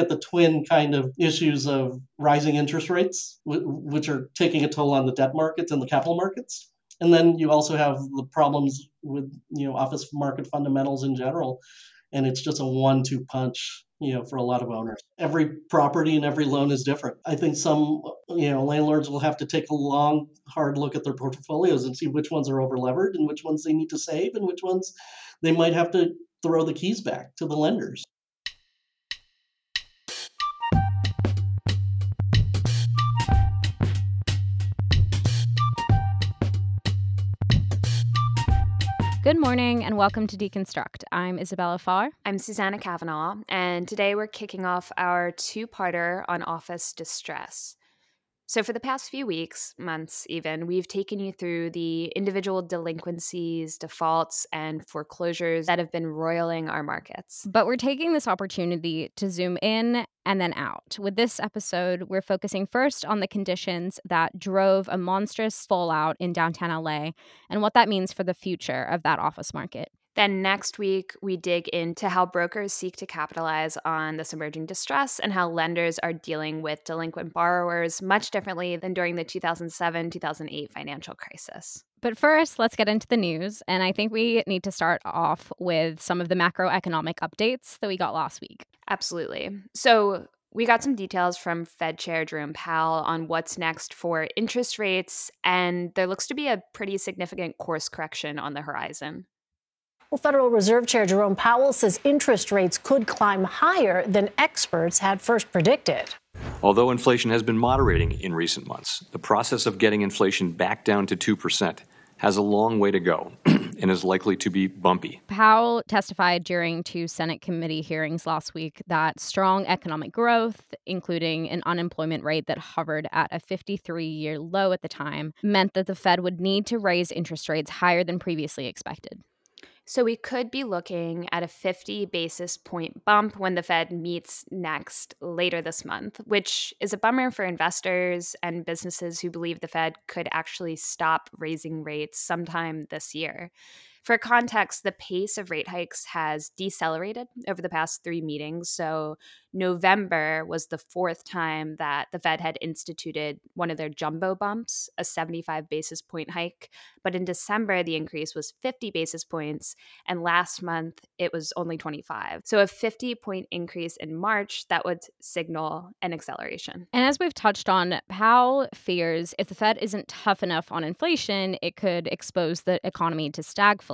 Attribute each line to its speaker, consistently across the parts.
Speaker 1: get the twin kind of issues of rising interest rates, which are taking a toll on the debt markets and the capital markets. And then you also have the problems with you know office market fundamentals in general, and it's just a one-two punch you know for a lot of owners. Every property and every loan is different. I think some you know landlords will have to take a long hard look at their portfolios and see which ones are over levered and which ones they need to save and which ones they might have to throw the keys back to the lenders
Speaker 2: Good morning and welcome to Deconstruct. I'm Isabella Farr.
Speaker 3: I'm Susanna Kavanaugh, and today we're kicking off our two parter on office distress. So, for the past few weeks, months even, we've taken you through the individual delinquencies, defaults, and foreclosures that have been roiling our markets.
Speaker 2: But we're taking this opportunity to zoom in and then out. With this episode, we're focusing first on the conditions that drove a monstrous fallout in downtown LA and what that means for the future of that office market.
Speaker 3: Then next week, we dig into how brokers seek to capitalize on this emerging distress and how lenders are dealing with delinquent borrowers much differently than during the 2007 2008 financial crisis.
Speaker 2: But first, let's get into the news. And I think we need to start off with some of the macroeconomic updates that we got last week.
Speaker 3: Absolutely. So, we got some details from Fed Chair Jerome Powell on what's next for interest rates, and there looks to be a pretty significant course correction on the horizon.
Speaker 4: Well, Federal Reserve Chair Jerome Powell says interest rates could climb higher than experts had first predicted.
Speaker 5: Although inflation has been moderating in recent months, the process of getting inflation back down to 2% has a long way to go and is likely to be bumpy.
Speaker 2: Powell testified during two Senate committee hearings last week that strong economic growth, including an unemployment rate that hovered at a 53 year low at the time, meant that the Fed would need to raise interest rates higher than previously expected.
Speaker 3: So we could be looking at a 50 basis point bump when the Fed meets next later this month, which is a bummer for investors and businesses who believe the Fed could actually stop raising rates sometime this year. For context, the pace of rate hikes has decelerated over the past three meetings. So, November was the fourth time that the Fed had instituted one of their jumbo bumps, a 75 basis point hike. But in December, the increase was 50 basis points. And last month, it was only 25. So, a 50 point increase in March that would signal an acceleration.
Speaker 2: And as we've touched on, Powell fears if the Fed isn't tough enough on inflation, it could expose the economy to stagflation,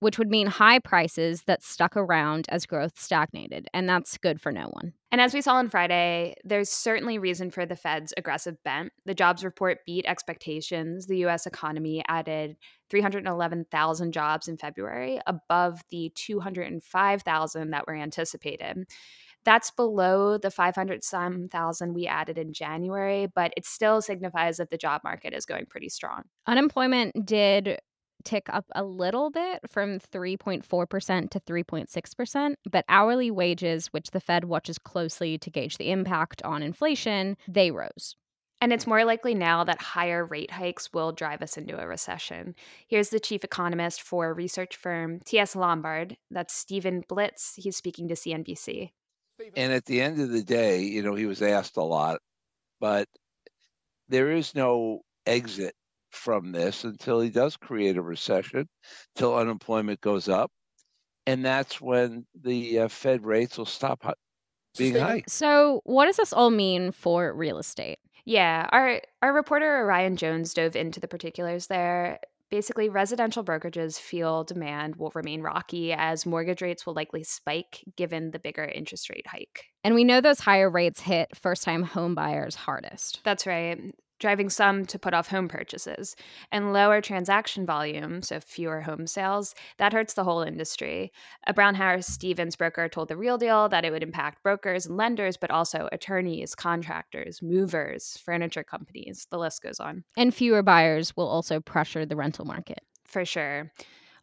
Speaker 2: which would mean high prices that stuck around as growth stagnated. And that's good for no one.
Speaker 3: And as we saw on Friday, there's certainly reason for the Fed's aggressive bent. The jobs report beat expectations. The US economy added 311,000 jobs in February, above the 205,000 that were anticipated. That's below the 500 some thousand we added in January, but it still signifies that the job market is going pretty strong.
Speaker 2: Unemployment did tick up a little bit from 3.4% to 3.6%, but hourly wages, which the Fed watches closely to gauge the impact on inflation, they rose.
Speaker 3: And it's more likely now that higher rate hikes will drive us into a recession. Here's the chief economist for research firm TS Lombard. That's Steven Blitz. He's speaking to CNBC.
Speaker 6: And at the end of the day, you know, he was asked a lot, but there is no exit from this until he does create a recession, till unemployment goes up. And that's when the uh, Fed rates will stop being high.
Speaker 2: So, what does this all mean for real estate?
Speaker 3: Yeah, our our reporter Orion Jones dove into the particulars there. Basically, residential brokerages feel demand will remain rocky as mortgage rates will likely spike given the bigger interest rate hike.
Speaker 2: And we know those higher rates hit first time home buyers hardest.
Speaker 3: That's right driving some to put off home purchases. And lower transaction volume, so fewer home sales, that hurts the whole industry. A Brown Harris Stevens broker told The Real Deal that it would impact brokers and lenders, but also attorneys, contractors, movers, furniture companies. The list goes on.
Speaker 2: And fewer buyers will also pressure the rental market.
Speaker 3: For sure.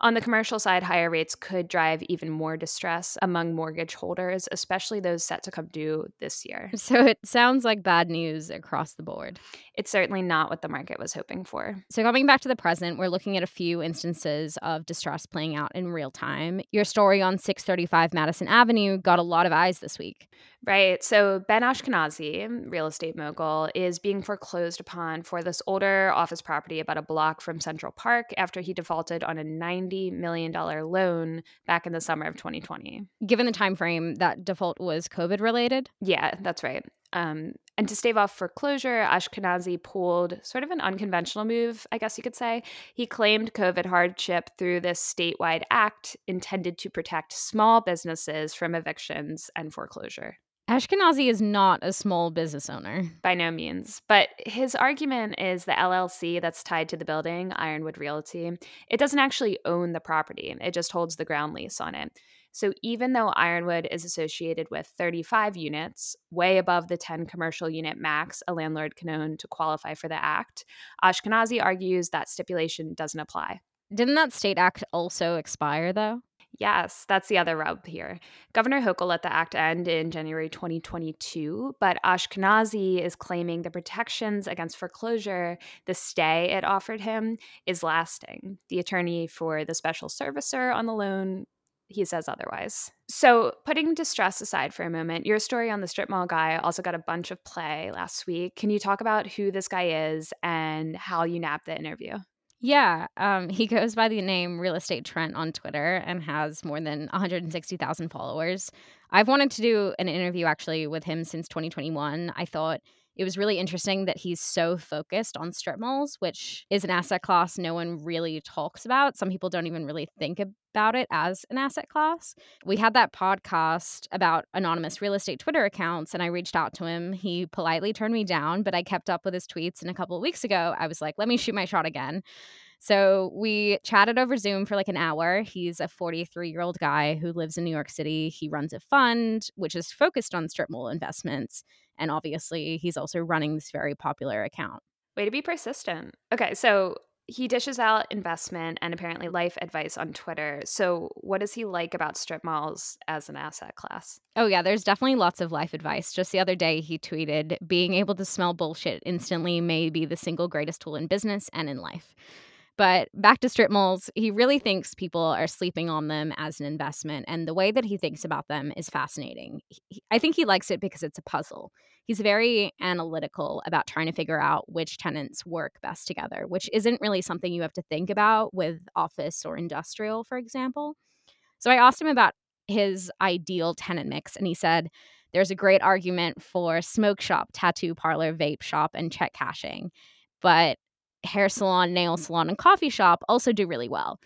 Speaker 3: On the commercial side, higher rates could drive even more distress among mortgage holders, especially those set to come due this year.
Speaker 2: So it sounds like bad news across the board.
Speaker 3: It's certainly not what the market was hoping for.
Speaker 2: So, coming back to the present, we're looking at a few instances of distress playing out in real time. Your story on 635 Madison Avenue got a lot of eyes this week.
Speaker 3: Right. So Ben Ashkenazi, real estate mogul, is being foreclosed upon for this older office property about a block from Central Park after he defaulted on a $90 million loan back in the summer of 2020.
Speaker 2: Given the time frame, that default was COVID related?
Speaker 3: Yeah, that's right. Um, and to stave off foreclosure, Ashkenazi pulled sort of an unconventional move, I guess you could say. He claimed COVID hardship through this statewide act intended to protect small businesses from evictions and foreclosure.
Speaker 2: Ashkenazi is not a small business owner.
Speaker 3: By no means. But his argument is the LLC that's tied to the building, Ironwood Realty, it doesn't actually own the property, it just holds the ground lease on it. So even though Ironwood is associated with 35 units, way above the 10 commercial unit max a landlord can own to qualify for the act, Ashkenazi argues that stipulation doesn't apply.
Speaker 2: Didn't that state act also expire, though?
Speaker 3: Yes, that's the other rub here. Governor Hochul let the act end in January 2022, but Ashkenazi is claiming the protections against foreclosure, the stay it offered him, is lasting. The attorney for the special servicer on the loan he says otherwise. So, putting distress aside for a moment, your story on the strip mall guy also got a bunch of play last week. Can you talk about who this guy is and how you nabbed the interview?
Speaker 2: Yeah, um, he goes by the name Real Estate Trent on Twitter and has more than 160,000 followers. I've wanted to do an interview actually with him since 2021. I thought it was really interesting that he's so focused on strip malls, which is an asset class no one really talks about. Some people don't even really think about it as an asset class. We had that podcast about anonymous real estate Twitter accounts, and I reached out to him. He politely turned me down, but I kept up with his tweets. And a couple of weeks ago, I was like, let me shoot my shot again. So we chatted over Zoom for like an hour. He's a 43 year old guy who lives in New York City. He runs a fund which is focused on strip mall investments. And obviously, he's also running this very popular account.
Speaker 3: Way to be persistent. Okay, so he dishes out investment and apparently life advice on Twitter. So, what does he like about strip malls as an asset class?
Speaker 2: Oh, yeah, there's definitely lots of life advice. Just the other day, he tweeted being able to smell bullshit instantly may be the single greatest tool in business and in life. But back to strip malls, he really thinks people are sleeping on them as an investment. And the way that he thinks about them is fascinating. He, I think he likes it because it's a puzzle. He's very analytical about trying to figure out which tenants work best together, which isn't really something you have to think about with office or industrial, for example. So I asked him about his ideal tenant mix, and he said, there's a great argument for smoke shop, tattoo parlor, vape shop, and check cashing. But hair salon, nail salon, and coffee shop also do really well.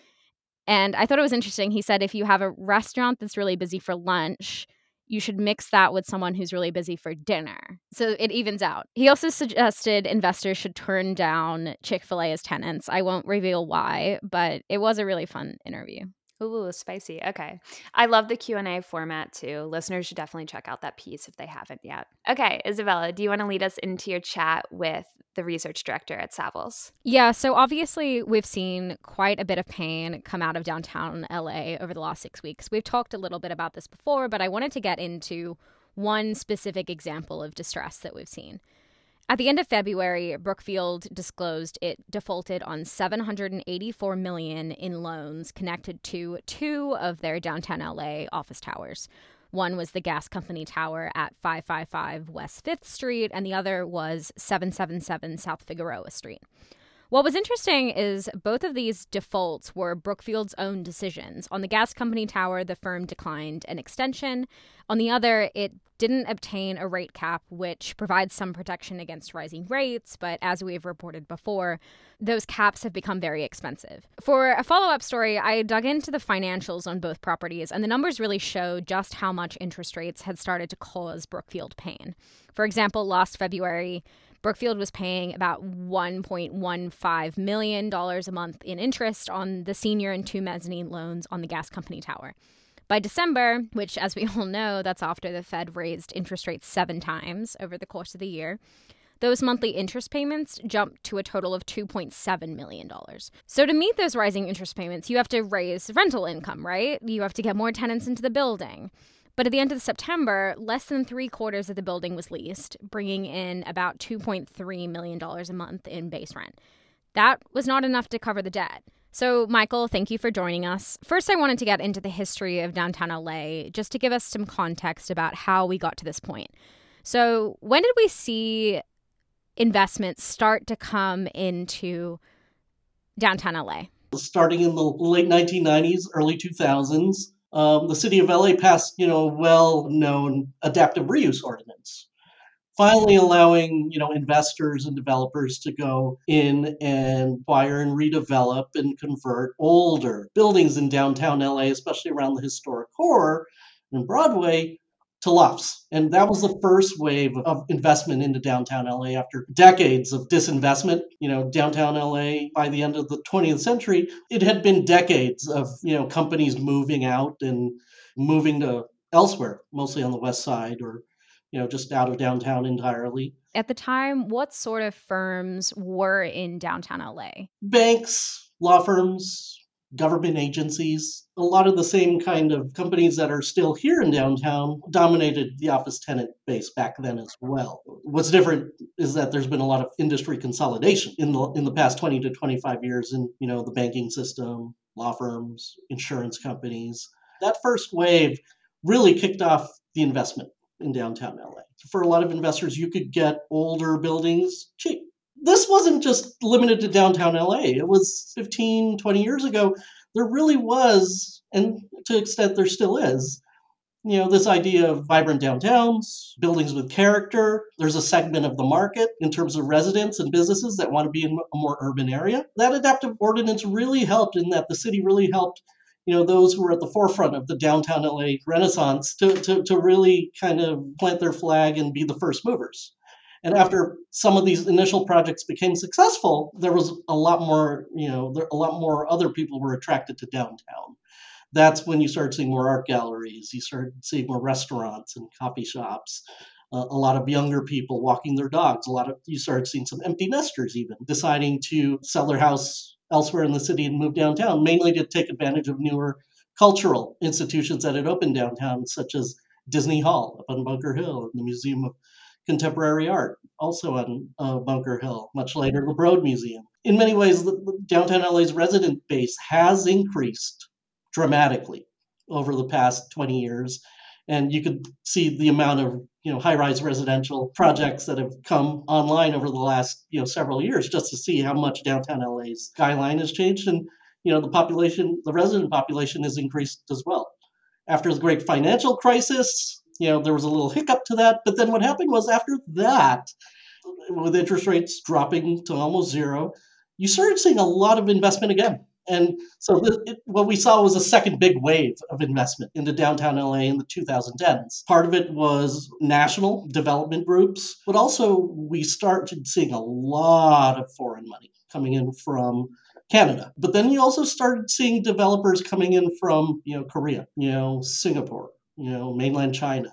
Speaker 2: And I thought it was interesting. He said if you have a restaurant that's really busy for lunch, you should mix that with someone who's really busy for dinner. So it evens out. He also suggested investors should turn down Chick fil A as tenants. I won't reveal why, but it was a really fun interview.
Speaker 3: Ooh, spicy. Okay. I love the Q&A format too. Listeners should definitely check out that piece if they haven't yet. Okay, Isabella, do you want to lead us into your chat with the research director at Savills?
Speaker 2: Yeah, so obviously we've seen quite a bit of pain come out of downtown LA over the last 6 weeks. We've talked a little bit about this before, but I wanted to get into one specific example of distress that we've seen. At the end of February, Brookfield disclosed it defaulted on 784 million in loans connected to two of their downtown LA office towers. One was the gas company tower at 555 West 5th Street, and the other was 777 South Figueroa Street. What was interesting is both of these defaults were Brookfield's own decisions. On the gas company tower, the firm declined an extension. On the other, it didn't obtain a rate cap, which provides some protection against rising rates. But as we've reported before, those caps have become very expensive. For a follow up story, I dug into the financials on both properties, and the numbers really show just how much interest rates had started to cause Brookfield pain. For example, last February, Brookfield was paying about $1.15 million a month in interest on the senior and two mezzanine loans on the gas company tower. By December, which, as we all know, that's after the Fed raised interest rates seven times over the course of the year, those monthly interest payments jumped to a total of $2.7 million. So, to meet those rising interest payments, you have to raise rental income, right? You have to get more tenants into the building. But at the end of September, less than three quarters of the building was leased, bringing in about $2.3 million a month in base rent. That was not enough to cover the debt. So, Michael, thank you for joining us. First, I wanted to get into the history of downtown LA just to give us some context about how we got to this point. So, when did we see investments start to come into downtown LA?
Speaker 1: Starting in the late 1990s, early 2000s, um, the city of LA passed, you know, well-known adaptive reuse ordinance, finally allowing, you know, investors and developers to go in and acquire and redevelop and convert older buildings in downtown LA, especially around the historic core and Broadway, to lofts. And that was the first wave of investment into downtown LA after decades of disinvestment. You know, downtown LA by the end of the 20th century, it had been decades of, you know, companies moving out and moving to elsewhere, mostly on the west side or, you know, just out of downtown entirely.
Speaker 2: At the time, what sort of firms were in downtown LA?
Speaker 1: Banks, law firms, government agencies. A lot of the same kind of companies that are still here in downtown dominated the office tenant base back then as well. What's different is that there's been a lot of industry consolidation in the in the past 20 to 25 years in, you know, the banking system, law firms, insurance companies. That first wave really kicked off the investment in downtown LA. For a lot of investors, you could get older buildings cheap this wasn't just limited to downtown LA. It was 15, 20 years ago. There really was, and to extent there still is, you know, this idea of vibrant downtowns, buildings with character. There's a segment of the market in terms of residents and businesses that want to be in a more urban area. That adaptive ordinance really helped in that the city really helped, you know, those who were at the forefront of the downtown LA renaissance to, to, to really kind of plant their flag and be the first movers. And after some of these initial projects became successful, there was a lot more, you know, there, a lot more other people were attracted to downtown. That's when you started seeing more art galleries, you started seeing more restaurants and coffee shops. Uh, a lot of younger people walking their dogs. A lot of you started seeing some empty nesters even deciding to sell their house elsewhere in the city and move downtown, mainly to take advantage of newer cultural institutions that had opened downtown, such as Disney Hall up on Bunker Hill and the Museum of contemporary art, also on uh, Bunker Hill, much later, the Broad Museum. In many ways, the, the downtown LA's resident base has increased dramatically over the past 20 years. And you could see the amount of you know high-rise residential projects that have come online over the last you know several years, just to see how much downtown LA's skyline has changed, and you know the population, the resident population, has increased as well. After the great financial crisis, you know, there was a little hiccup to that. But then what happened was after that, with interest rates dropping to almost zero, you started seeing a lot of investment again. And so the, it, what we saw was a second big wave of investment into downtown LA in the 2010s. Part of it was national development groups, but also we started seeing a lot of foreign money coming in from Canada. But then you also started seeing developers coming in from, you know, Korea, you know, Singapore, you know, mainland China.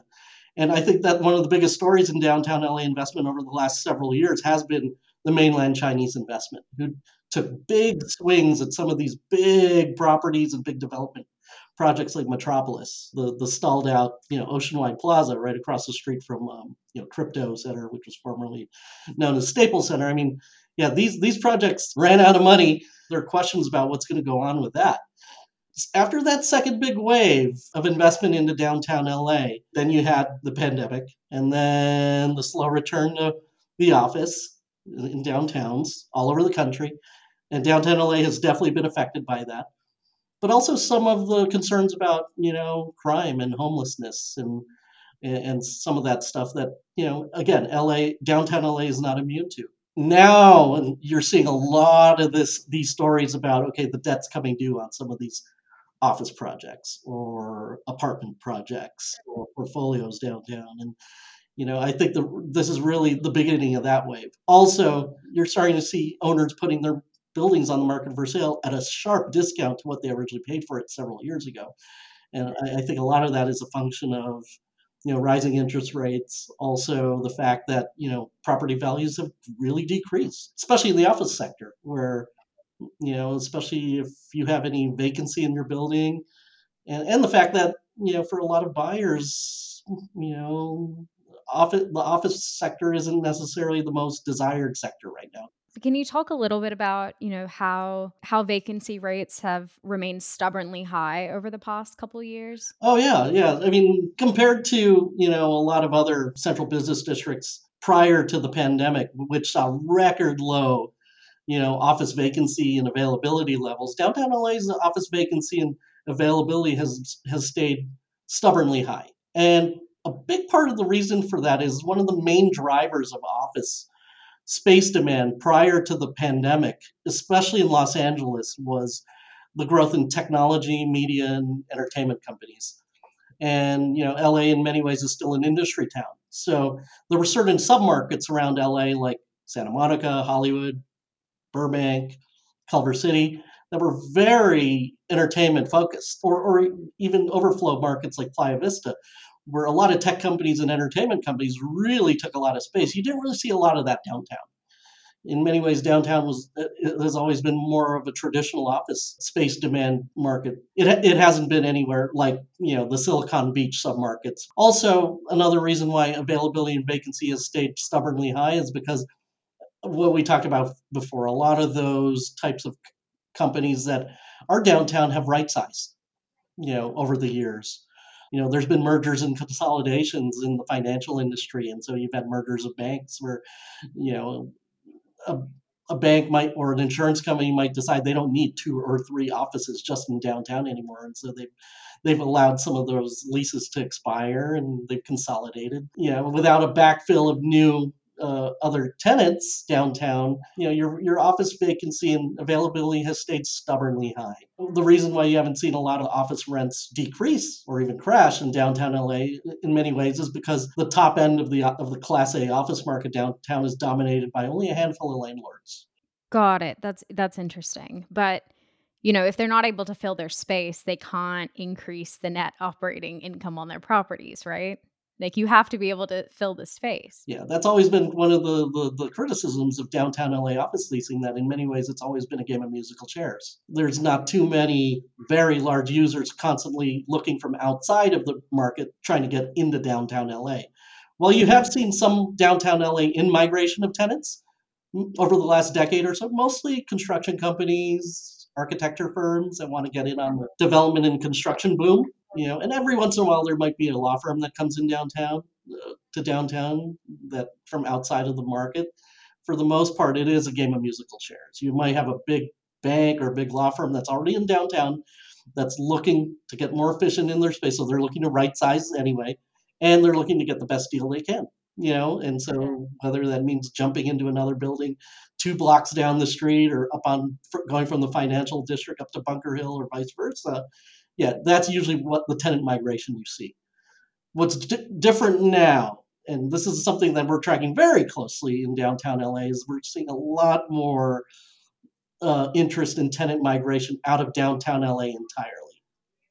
Speaker 1: And I think that one of the biggest stories in downtown LA investment over the last several years has been the mainland Chinese investment, who took big swings at some of these big properties and big development projects like Metropolis, the the stalled out you know Oceanwide Plaza right across the street from um, you know Crypto Center, which was formerly known as Staples Center. I mean, yeah, these these projects ran out of money. There are questions about what's going to go on with that after that second big wave of investment into downtown LA, then you had the pandemic and then the slow return to the office in downtowns all over the country. And downtown LA has definitely been affected by that. But also some of the concerns about, you know, crime and homelessness and and some of that stuff that, you know, again, LA, downtown LA is not immune to. Now you're seeing a lot of this these stories about okay the debt's coming due on some of these office projects or apartment projects or portfolios downtown. And you know i think the, this is really the beginning of that wave. Also you're starting to see owners putting their buildings on the market for sale at a sharp discount to what they originally paid for it several years ago and I, I think a lot of that is a function of you know, rising interest rates, also the fact that, you know, property values have really decreased, especially in the office sector, where, you know, especially if you have any vacancy in your building, and, and the fact that, you know, for a lot of buyers, you know, office the office sector isn't necessarily the most desired sector right now.
Speaker 2: Can you talk a little bit about, you know, how how vacancy rates have remained stubbornly high over the past couple years?
Speaker 1: Oh yeah, yeah. I mean, compared to, you know, a lot of other central business districts prior to the pandemic, which saw record low, you know, office vacancy and availability levels, downtown LA's office vacancy and availability has has stayed stubbornly high. And a big part of the reason for that is one of the main drivers of office space demand prior to the pandemic, especially in Los Angeles, was the growth in technology, media, and entertainment companies. And you know, LA in many ways is still an industry town. So there were certain submarkets around LA, like Santa Monica, Hollywood, Burbank, Culver City, that were very entertainment focused, or, or even overflow markets like Playa Vista, where a lot of tech companies and entertainment companies really took a lot of space. You didn't really see a lot of that downtown. In many ways, downtown was uh, has always been more of a traditional office space demand market. It, it hasn't been anywhere like you know the Silicon Beach submarkets. Also, another reason why availability and vacancy has stayed stubbornly high is because what we talked about before. A lot of those types of companies that are downtown have right sized, you know, over the years you know, there's been mergers and consolidations in the financial industry, and so you've had mergers of banks where, you know, a, a bank might or an insurance company might decide they don't need two or three offices just in downtown anymore, and so they've they've allowed some of those leases to expire and they've consolidated. You know, without a backfill of new uh, other tenants downtown, you know, your your office vacancy and availability has stayed stubbornly high. The reason why you haven't seen a lot of office rents decrease or even crash in downtown LA in many ways is because the top end of the of the class A office market downtown is dominated by only a handful of landlords.
Speaker 2: Got it. That's that's interesting. But you know, if they're not able to fill their space, they can't increase the net operating income on their properties, right? Like you have to be able to fill the space.
Speaker 1: Yeah, that's always been one of the, the, the, criticisms of downtown LA office leasing that in many ways it's always been a game of musical chairs. There's not too many very large users constantly looking from outside of the market trying to get into downtown LA. While you have seen some downtown LA in migration of tenants over the last decade or so, mostly construction companies, architecture firms that want to get in on the development and construction boom you know, and every once in a while there might be a law firm that comes in downtown uh, to downtown that from outside of the market. For the most part, it is a game of musical chairs. You might have a big bank or a big law firm that's already in downtown that's looking to get more efficient in their space, so they're looking to right size anyway, and they're looking to get the best deal they can. You know, and so whether that means jumping into another building two blocks down the street or up on going from the financial district up to Bunker Hill or vice versa, yeah, that's usually what the tenant migration you see. What's di- different now, and this is something that we're tracking very closely in downtown LA, is we're seeing a lot more uh, interest in tenant migration out of downtown LA entirely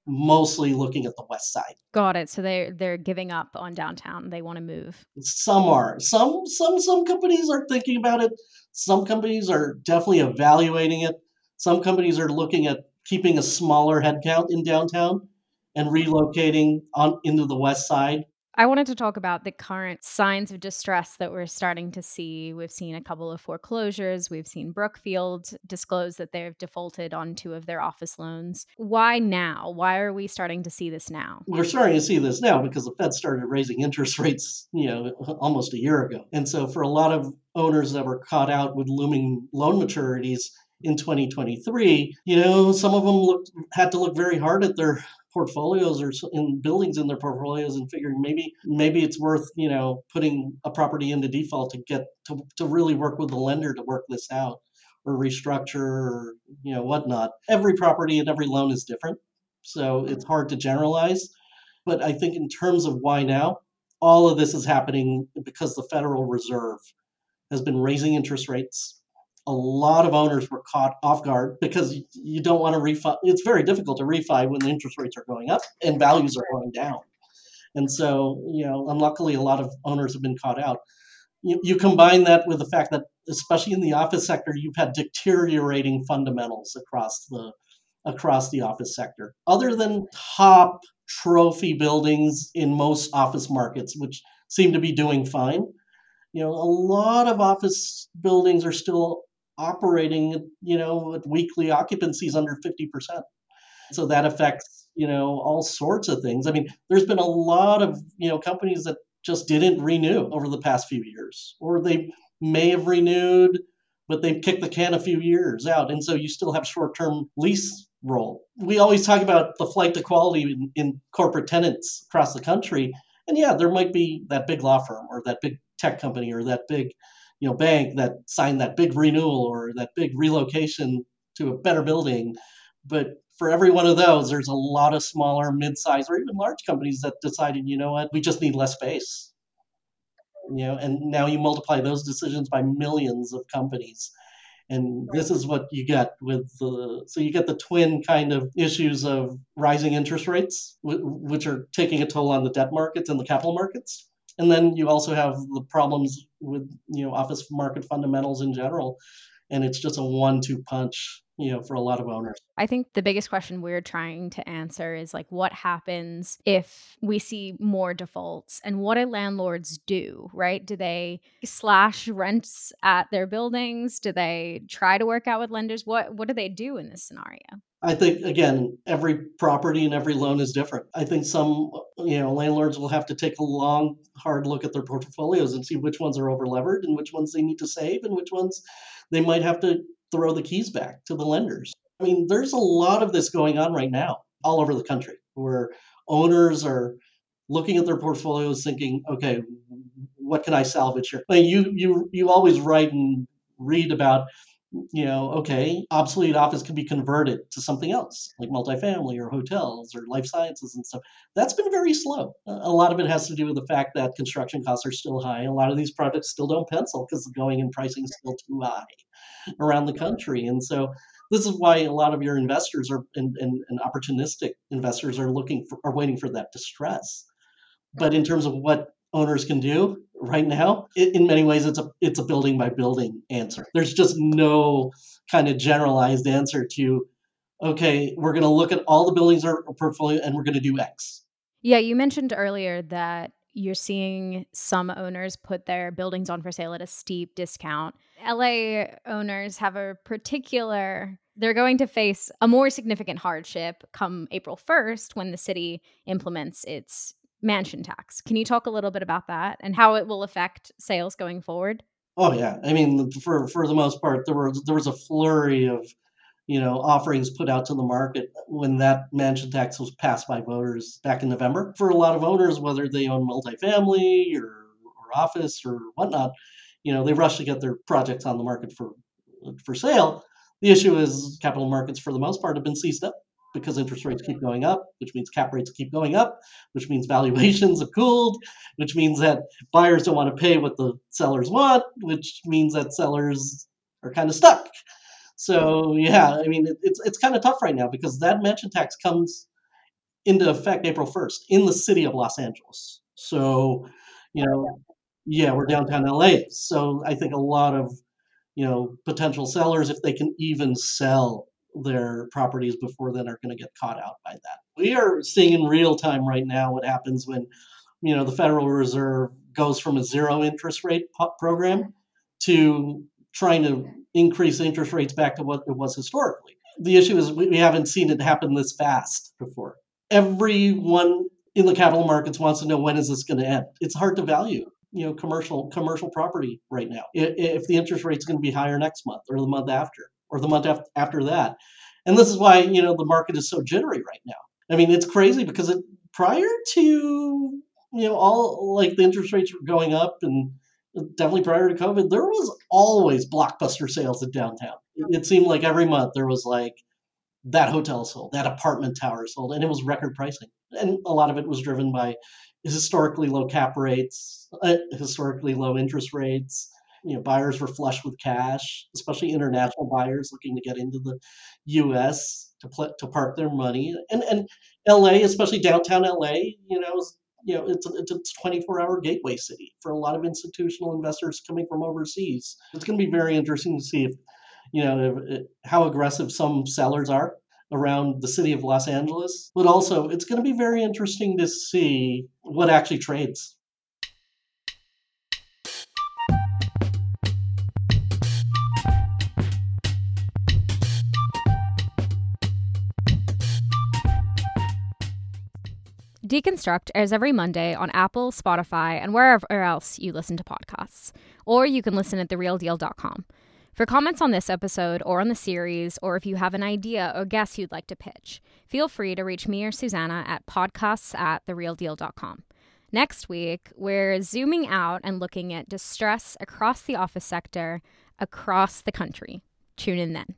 Speaker 1: mostly looking at the west side.
Speaker 2: Got it. So they they're giving up on downtown. They want to move.
Speaker 1: Some are. Some some some companies are thinking about it. Some companies are definitely evaluating it. Some companies are looking at keeping a smaller headcount in downtown and relocating on into the west side.
Speaker 2: I wanted to talk about the current signs of distress that we're starting to see. We've seen a couple of foreclosures. We've seen Brookfield disclose that they've defaulted on two of their office loans. Why now? Why are we starting to see this now?
Speaker 1: We're starting to see this now because the Fed started raising interest rates, you know, almost a year ago. And so for a lot of owners that were caught out with looming loan maturities, in 2023, you know, some of them looked had to look very hard at their portfolios or in buildings in their portfolios and figuring maybe maybe it's worth you know putting a property into default to get to, to really work with the lender to work this out or restructure or you know whatnot. Every property and every loan is different so it's hard to generalize but i think in terms of why now all of this is happening because the federal reserve has been raising interest rates a lot of owners were caught off guard because you don't want to refi. It's very difficult to refi when the interest rates are going up and values are going down. And so, you know, unluckily, a lot of owners have been caught out. You, you combine that with the fact that, especially in the office sector, you've had deteriorating fundamentals across the across the office sector. Other than top trophy buildings in most office markets, which seem to be doing fine, you know, a lot of office buildings are still operating, you know, with weekly occupancies under 50%. So that affects, you know, all sorts of things. I mean, there's been a lot of, you know, companies that just didn't renew over the past few years, or they may have renewed, but they've kicked the can a few years out. And so you still have short term lease roll. We always talk about the flight to quality in, in corporate tenants across the country. And yeah, there might be that big law firm or that big tech company or that big you know bank that signed that big renewal or that big relocation to a better building. But for every one of those there's a lot of smaller mid-sized or even large companies that decided you know what? We just need less space. You know and now you multiply those decisions by millions of companies. And this is what you get with the so you get the twin kind of issues of rising interest rates which are taking a toll on the debt markets and the capital markets and then you also have the problems with you know office market fundamentals in general. And it's just a one-two punch you know for a lot of owners.
Speaker 2: I think the biggest question we're trying to answer is like what happens if we see more defaults and what do landlords do right? Do they slash rents at their buildings? Do they try to work out with lenders? What what do they do in this scenario
Speaker 1: I think again, every property and every loan is different. I think some, you know, landlords will have to take a long, hard look at their portfolios and see which ones are overlevered and which ones they need to save and which ones they might have to throw the keys back to the lenders. I mean, there's a lot of this going on right now all over the country where owners are looking at their portfolios thinking, okay, what can I salvage here? I mean, you you you always write and read about you know, okay, obsolete office can be converted to something else, like multifamily or hotels or life sciences and stuff. That's been very slow. A lot of it has to do with the fact that construction costs are still high. A lot of these projects still don't pencil because the going and pricing is still too high around the country. And so this is why a lot of your investors are and, and, and opportunistic investors are looking for are waiting for that distress. But in terms of what owners can do right now in many ways it's a it's a building by building answer. There's just no kind of generalized answer to okay we're going to look at all the buildings in our portfolio and we're going to do x.
Speaker 2: Yeah you mentioned earlier that you're seeing some owners put their buildings on for sale at a steep discount. La owners have a particular they're going to face a more significant hardship come April 1st when the city implements its mansion tax. Can you talk a little bit about that and how it will affect sales going forward?
Speaker 1: Oh yeah, I mean, for for the most part, there was there was a flurry of you know offerings put out to the market when that mansion tax was passed by voters back in November. For a lot of owners, whether they own multifamily or, or office or whatnot, you know they rush to get their projects on the market for for sale. The issue is capital markets, for the most part, have been seized up because interest rates keep going up, which means cap rates keep going up, which means valuations have cooled, which means that buyers don't want to pay what the sellers want, which means that sellers are kind of stuck. So yeah, I mean it, it's it's kind of tough right now because that mansion tax comes into effect April 1st in the city of Los Angeles. So, you know, yeah, we're downtown LA. So I think a lot of, you know, potential sellers, if they can even sell their properties before then are going to get caught out by that. We are seeing in real time right now what happens when, you know, the Federal Reserve goes from a zero interest rate program to trying to increase interest rates back to what it was historically. The issue is we haven't seen it happen this fast before. Everyone in the capital markets wants to know when is this going to end. It's hard to value you know commercial commercial property right now if the interest rate is going to be higher next month or the month after or the month after that. And this is why, you know, the market is so jittery right now. I mean, it's crazy because it, prior to, you know, all like the interest rates were going up and definitely prior to COVID, there was always blockbuster sales in downtown. It seemed like every month there was like that hotel sold, that apartment tower sold, and it was record pricing. And a lot of it was driven by historically low cap rates, uh, historically low interest rates, you know buyers were flush with cash, especially international buyers looking to get into the U.S. to pl- to park their money. And and L.A., especially downtown L.A., you know, is you know, it's a, it's a 24 hour gateway city for a lot of institutional investors coming from overseas. It's going to be very interesting to see if, you know, if, how aggressive some sellers are around the city of Los Angeles. But also, it's going to be very interesting to see what actually trades.
Speaker 2: Deconstruct airs every Monday on Apple, Spotify, and wherever else you listen to podcasts. Or you can listen at therealdeal.com. For comments on this episode or on the series, or if you have an idea or guest you'd like to pitch, feel free to reach me or Susanna at podcasts at therealdeal.com. Next week, we're zooming out and looking at distress across the office sector across the country. Tune in then.